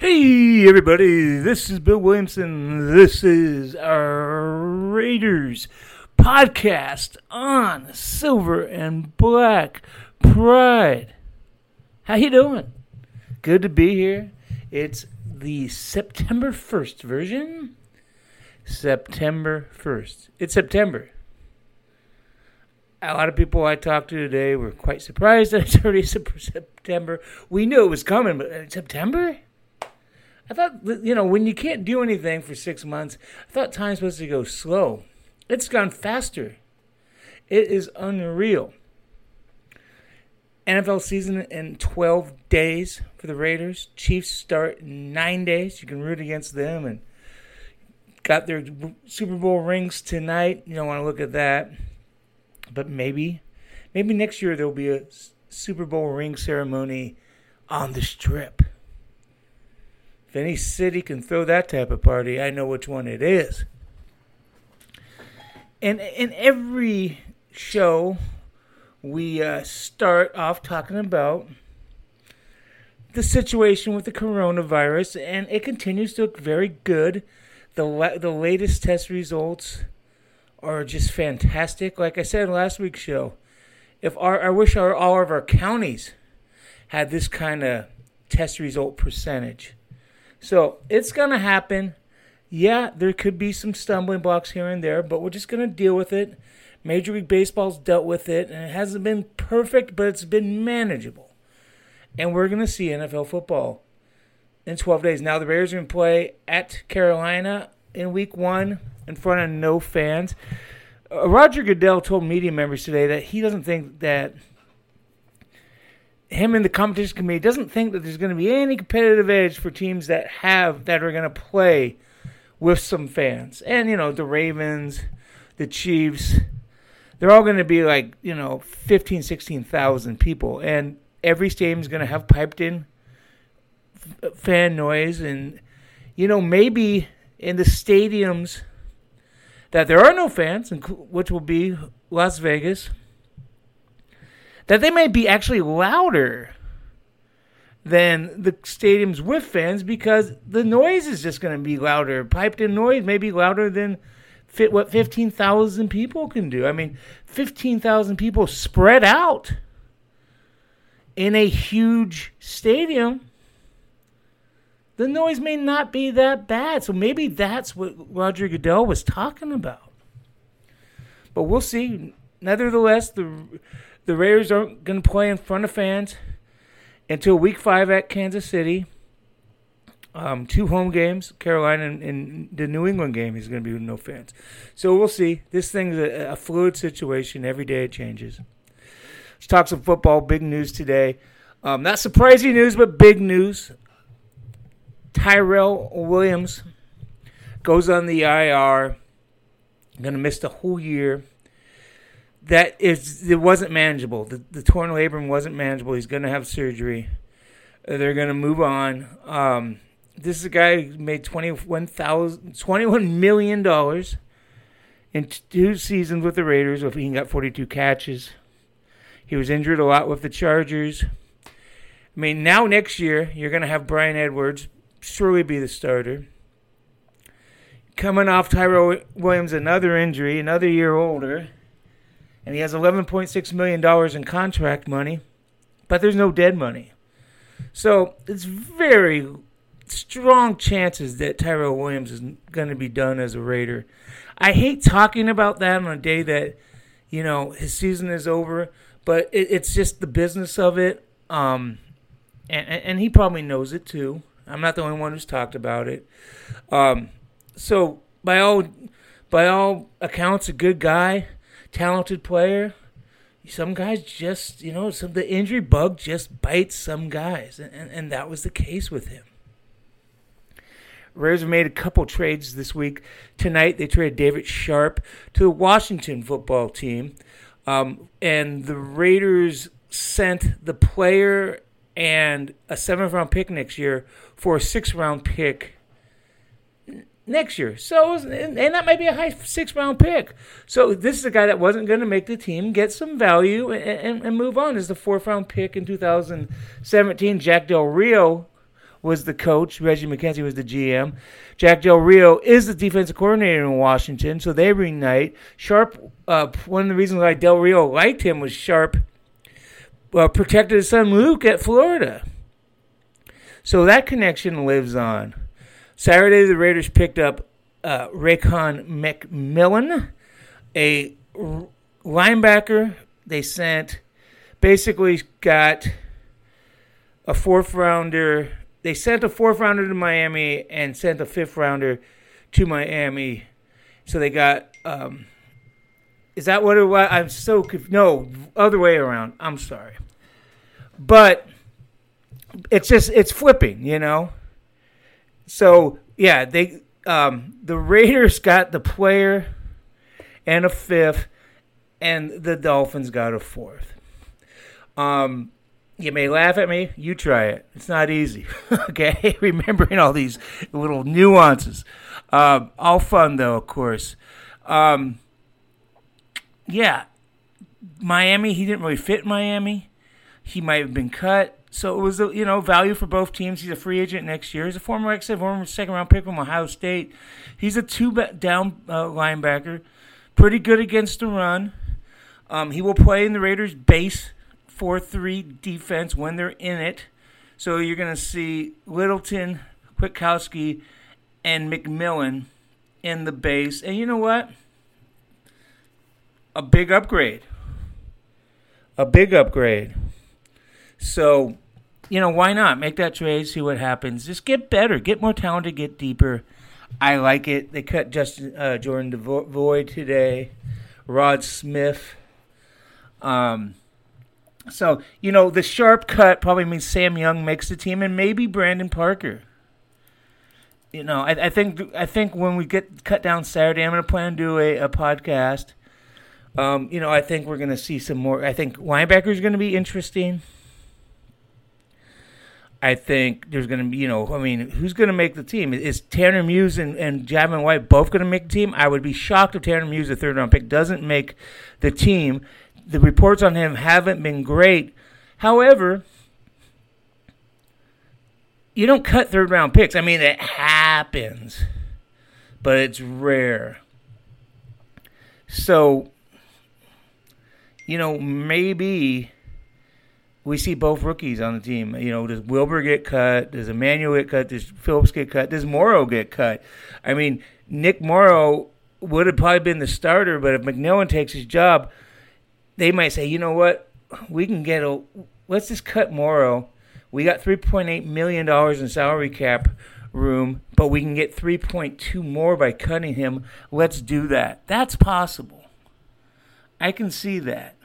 Hey, everybody, this is Bill Williamson. This is our Raiders podcast on Silver and Black Pride. How you doing? Good to be here. It's the September 1st version. September 1st. It's September. A lot of people I talked to today were quite surprised that it's already September. We knew it was coming, but uh, September? I thought, you know, when you can't do anything for six months, I thought time's supposed to go slow. It's gone faster. It is unreal. NFL season in 12 days for the Raiders. Chiefs start in nine days. You can root against them and got their Super Bowl rings tonight. You don't want to look at that. But maybe, maybe next year there'll be a Super Bowl ring ceremony on the strip. If any city can throw that type of party, I know which one it is. And in every show, we uh, start off talking about the situation with the coronavirus, and it continues to look very good. The la- the latest test results are just fantastic. Like I said last week's show, if our I wish our all of our counties had this kind of test result percentage. So it's gonna happen. Yeah, there could be some stumbling blocks here and there, but we're just gonna deal with it. Major League Baseball's dealt with it, and it hasn't been perfect, but it's been manageable. And we're gonna see NFL football in 12 days. Now the Raiders are gonna play at Carolina in Week One in front of no fans. Uh, Roger Goodell told media members today that he doesn't think that him and the competition committee doesn't think that there's going to be any competitive edge for teams that have that are going to play with some fans. And you know, the Ravens, the Chiefs, they're all going to be like, you know, 15, 16,000 people and every stadium is going to have piped in f- fan noise and you know, maybe in the stadiums that there are no fans, which will be Las Vegas, that they may be actually louder than the stadiums with fans because the noise is just going to be louder. Piped in noise may be louder than fit what 15,000 people can do. I mean, 15,000 people spread out in a huge stadium the noise may not be that bad. So maybe that's what Roger Goodell was talking about. But we'll see. Nevertheless, the the Raiders aren't going to play in front of fans until Week Five at Kansas City. Um, two home games, Carolina and, and, the New England game is going to be with no fans. So we'll see. This thing's a, a fluid situation. Every day it changes. Let's talk some football. Big news today. Um, not surprising news, but big news. Tyrell Williams goes on the IR, going to miss the whole year. That is, it wasn't manageable. The, the torn labrum wasn't manageable. He's going to have surgery. They're going to move on. Um, this is a guy who made $21 million in two seasons with the Raiders. He got 42 catches. He was injured a lot with the Chargers. I mean, now next year, you're going to have Bryan Edwards surely be the starter. Coming off Tyrell Williams, another injury, another year older, and he has $11.6 million in contract money, but there's no dead money. So it's very strong chances that Tyrell Williams is going to be done as a Raider. I hate talking about that on a day that, you know, his season is over, but it, it's just the business of it. Um, and, and he probably knows it too. I'm not the only one who's talked about it. Um, so by all by all accounts, a good guy, talented player. Some guys just, you know, some the injury bug just bites some guys, and, and, and that was the case with him. Raiders made a couple trades this week. Tonight they traded David Sharpe to the Washington football team, um, and the Raiders sent the player and a seventh round pick next year for a sixth round pick next year. So, and that might be a high six round pick. So, this is a guy that wasn't going to make the team, get some value, and, and, and move on. Is the fourth round pick in 2017, Jack Del Rio was the coach. Reggie McKenzie was the GM. Jack Del Rio is the defensive coordinator in Washington, so they reunite. Sharpe, uh, one of the reasons why Del Rio liked him was Sharpe uh, protected his son Luke at Florida. So that connection lives on. Saturday, the Raiders picked up uh, Raekwon McMillan, a r- linebacker. They sent, basically got a fourth rounder. They sent a fourth rounder to Miami and sent a fifth rounder to Miami. So they got. Um, is that what it was? I'm so conf- no other way around. I'm sorry, but it's just it's flipping, you know. So yeah, they um, the Raiders got the player and a fifth, and the Dolphins got a fourth. Um, you may laugh at me. You try it. It's not easy. okay, remembering all these little nuances. Uh, all fun though, of course. Um, yeah, Miami. He didn't really fit Miami. He might have been cut. So it was, you know, value for both teams. He's a free agent next year. He's a former, like I said, former second round pick from Ohio State. He's a two down uh, linebacker, pretty good against the run. Um, he will play in the Raiders' base four three defense when they're in it. So you're going to see Littleton, Kwiatoski, and McMillan in the base. And you know what? A big upgrade. A big upgrade. So, you know, why not make that trade? See what happens. Just get better, get more talented, get deeper. I like it. They cut Justin uh, Jordan Devey today. Rod Smith. Um, so you know the sharp cut probably means Sam Young makes the team, and maybe Brandon Parker. You know, I, I think I think when we get cut down Saturday, I'm going to plan to do a, a podcast. Um, you know, I think we're going to see some more. I think linebacker is going to be interesting. I think there's going to be, you know, I mean, who's going to make the team? Is Tanner Muse and, and Javin White both going to make the team? I would be shocked if Tanner Muse, the third round pick, doesn't make the team. The reports on him haven't been great. However, you don't cut third round picks. I mean, it happens, but it's rare. So, you know, maybe we see both rookies on the team. You know, does Wilber get cut? Does Emmanuel get cut? Does Phillips get cut? Does Morrow get cut? I mean, Nick Morrow would have probably been the starter, but if McMillan takes his job, they might say, you know what, we can get a let's just cut Morrow. We got three point eight million dollars in salary cap room, but we can get three point two more by cutting him. Let's do that. That's possible. I can see that.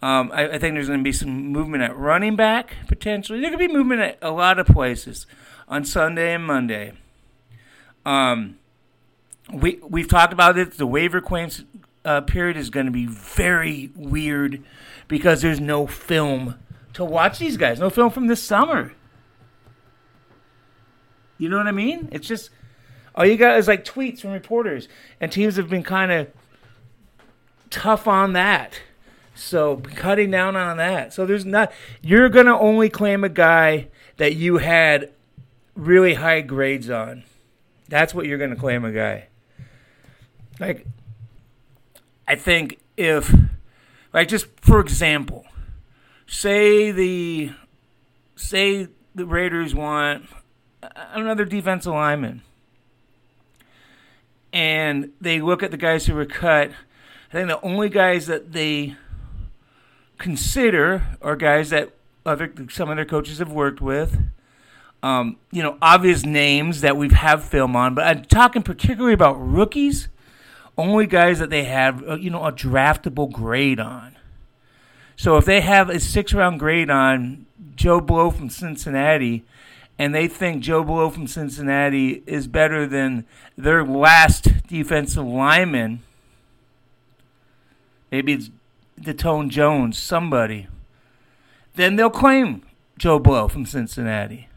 Um, I, I, think there's going to be some movement at running back potentially. There could be movement at a lot of places on Sunday and Monday. Um, we we've talked about it. The waiver claims uh, period is going to be very weird because there's no film to watch these guys. No film from this summer. You know what I mean? It's just all you got is like tweets from reporters, and teams have been kind of tough on that. So cutting down on that. So there's not you're gonna only claim a guy that you had really high grades on. That's what you're gonna claim a guy. Like I think if like just for example, say the say the Raiders want another defensive lineman and they look at the guys who were cut. I think the only guys that they consider are guys that other some other coaches have worked with. Um, you know, obvious names that we've have film on, but I'm talking particularly about rookies. Only guys that they have, uh, you know, a draftable grade on. So if they have a six round grade on Joe Blow from Cincinnati, and they think Joe Blow from Cincinnati is better than their last defensive lineman, maybe it's Datone Jones, somebody, then they'll claim Joe Blow from Cincinnati.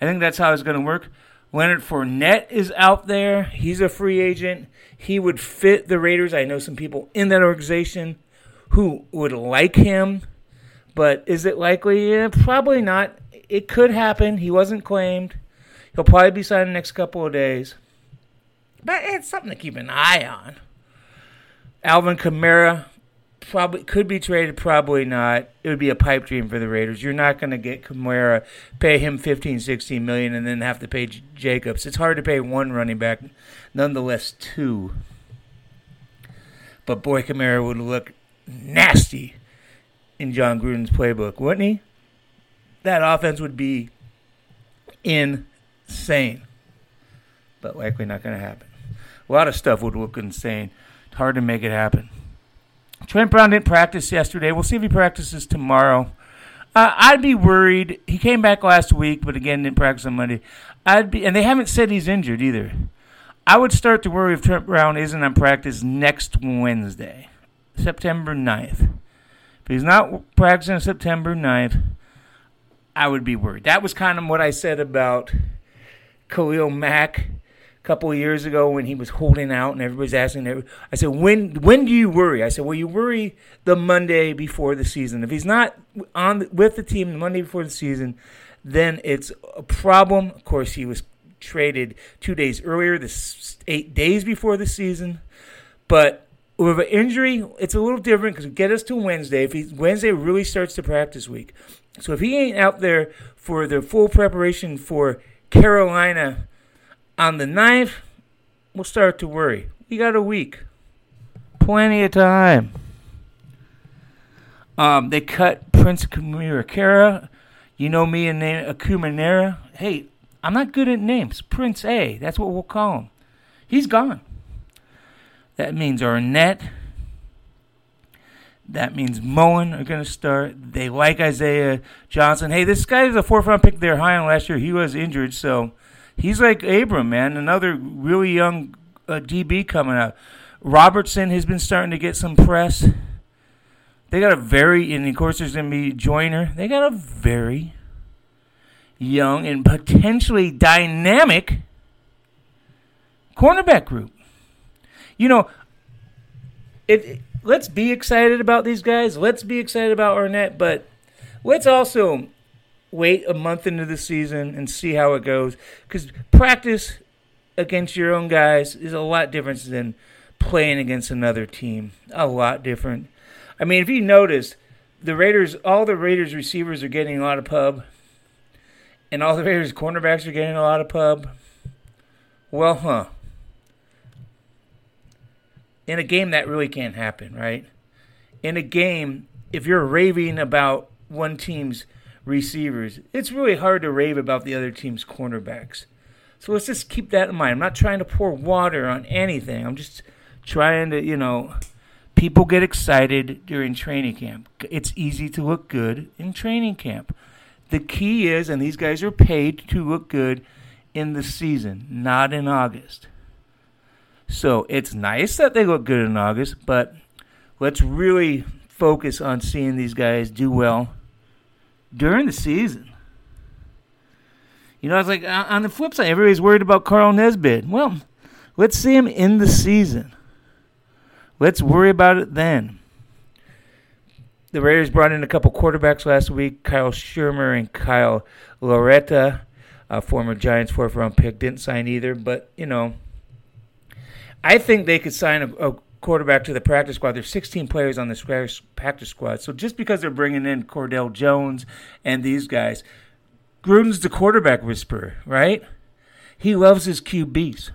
I think that's how it's going to work. Leonard Fournette is out there. He's a free agent. He would fit the Raiders. I know some people in that organization who would like him, but is it likely? Yeah, probably not. it could happen. He wasn't claimed. He'll probably be signed the next couple of days. But it's something to keep an eye on. Alvin Kamara probably could be traded, probably not. It would be a pipe dream for the Raiders. You're not going to get Kamara, pay him 15, 16 million, and then have to pay J- Jacobs. It's hard to pay one running back, nonetheless two. But boy, Kamara would look nasty in Jon Gruden's playbook, wouldn't he? That offense would be insane. But likely not going to happen. A lot of stuff would look insane. It's hard to make it happen. Trent Brown didn't practice yesterday. We'll see if he practices tomorrow. Uh, I'd be worried. He came back last week, but again didn't practice on Monday. I'd be, and they haven't said he's injured either. I would start to worry if Trent Brown isn't on practice next Wednesday, September 9th. If he's not practicing September 9th, I would be worried. That was kind of what I said about Khalil Mack couple of years ago when he was holding out and everybody's asking I said, when when do you worry? I said, well, you worry the Monday before the season. If he's not on the, with the team the Monday before the season, then it's a problem. Of course, he was traded two days earlier, this eight days before the season. But with an injury, it's a little different because get us to Wednesday. If he Wednesday really starts the practice week, so if he ain't out there for the full preparation for Carolina on the 9th, we'll start to worry. We got a week. Plenty of time. Um, they cut Prince Amukamara. You know me and name Akumanera. Hey, I'm not good at names. Prince A. That's what we'll call him. He's gone. That means Arnette. That means Moen are going to start. They like Isaiah Johnson. Hey, this guy is a fourth round pick. They're high on last year. He was injured, so he's like Abram, man. Another really young uh, DB coming out. Robertson has been starting to get some press. They got a very, and of course there's going to be Joyner. They got a very young and potentially dynamic cornerback group. You know, it, let's be excited about these guys. Let's be excited about Arnette, but let's also wait a month into the season and see how it goes. Because practice against your own guys is a lot different than playing against another team. A lot different. I mean, if you notice, the Raiders, all the Raiders receivers are getting a lot of pub, and all the Raiders cornerbacks are getting a lot of pub. Well, huh. In a game, that really can't happen, right? In a game, if you're raving about one team's receivers, it's really hard to rave about the other team's cornerbacks. So let's just keep that in mind. I'm not trying to pour water on anything. I'm just trying to, you know, people get excited during training camp. It's easy to look good in training camp. The key is, and these guys are paid to look good in the season, not in August. So it's nice that they look good in August, but let's really focus on seeing these guys do well during the season. You know, it's like uh, on the flip side, everybody's worried about Carl Nassib. Well, let's see him in the season. Let's worry about it then. The Raiders brought in a couple quarterbacks last week, Kyle Shurmur and Kyle Lauletta, a former Giants fourth round pick. Didn't sign either, but you know, I think they could sign a, a quarterback to the practice squad. There's 16 players on this practice squad. So just because they're bringing in Cardale Jones and these guys, Gruden's the quarterback whisperer, right? He loves his QBs.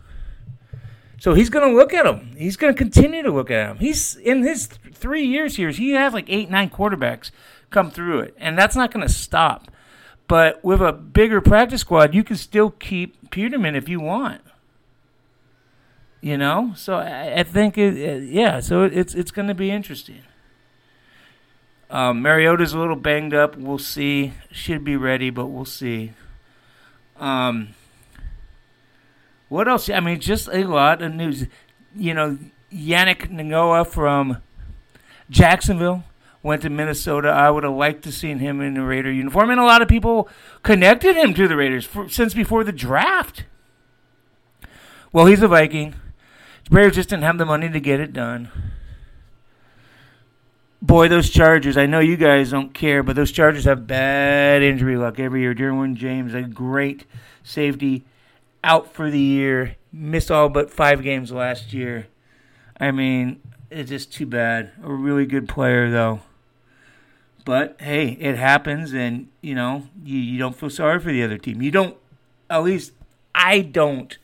So he's going to look at them. He's going to continue to look at them. He's in his th- three years here. He has like eight, nine quarterbacks come through it, and that's not going to stop. But with a bigger practice squad, you can still keep Peterman if you want. You know, so I, I think it, yeah. So it, it's it's going to be interesting. Um, Mariota's a little banged up. We'll see. Should be ready, but we'll see. Um, what else? I mean, just a lot of news. You know, Yannick Ngakoue from Jacksonville went to Minnesota. I would have liked to seen him in the Raider uniform, and a lot of people connected him to the Raiders for, since before the draft. Well, he's a Viking. The Raiders just didn't have the money to get it done. boy, those Chargers, I know you guys don't care, but those Chargers have bad injury luck every year. Derwin James, a great safety, out for the year, missed all but five games last year. I mean, it's just too bad. A really good player, though. But hey, it happens, and you know, you, you don't feel sorry for the other team. You don't, at least I don't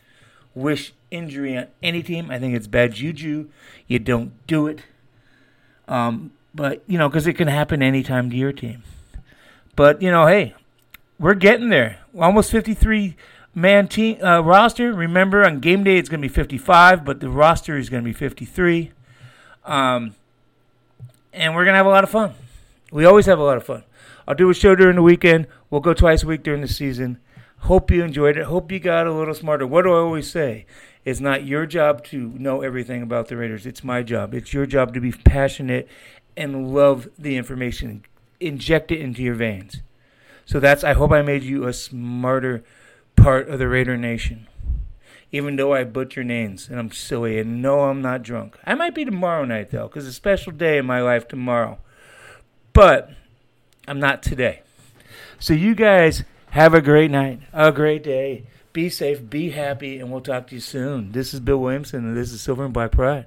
wish injury on any team. I think it's bad juju. You don't do it. Um, but, you know, because it can happen anytime to your team. But, you know, hey, we're getting there. Almost 53 man team uh, roster. Remember, on game day it's going to be 55, but the roster is going to be 53. Um, and we're going to have a lot of fun. We always have a lot of fun. I'll do a show during the weekend. We'll go twice a week during the season. Hope you enjoyed it. Hope you got a little smarter. What do I always say? It's not your job to know everything about the Raiders. It's my job. It's your job to be passionate and love the information. Inject it into your veins. So that's I hope I made you a smarter part of the Raider Nation. Even though I butcher names and I'm silly and no I'm not drunk. I might be tomorrow night though, because it's a special day in my life tomorrow. But I'm not today. So you guys have a great night, a great day. Be safe, be happy, and we'll talk to you soon. This is Bill Williamson, and this is Silver and Black Pride.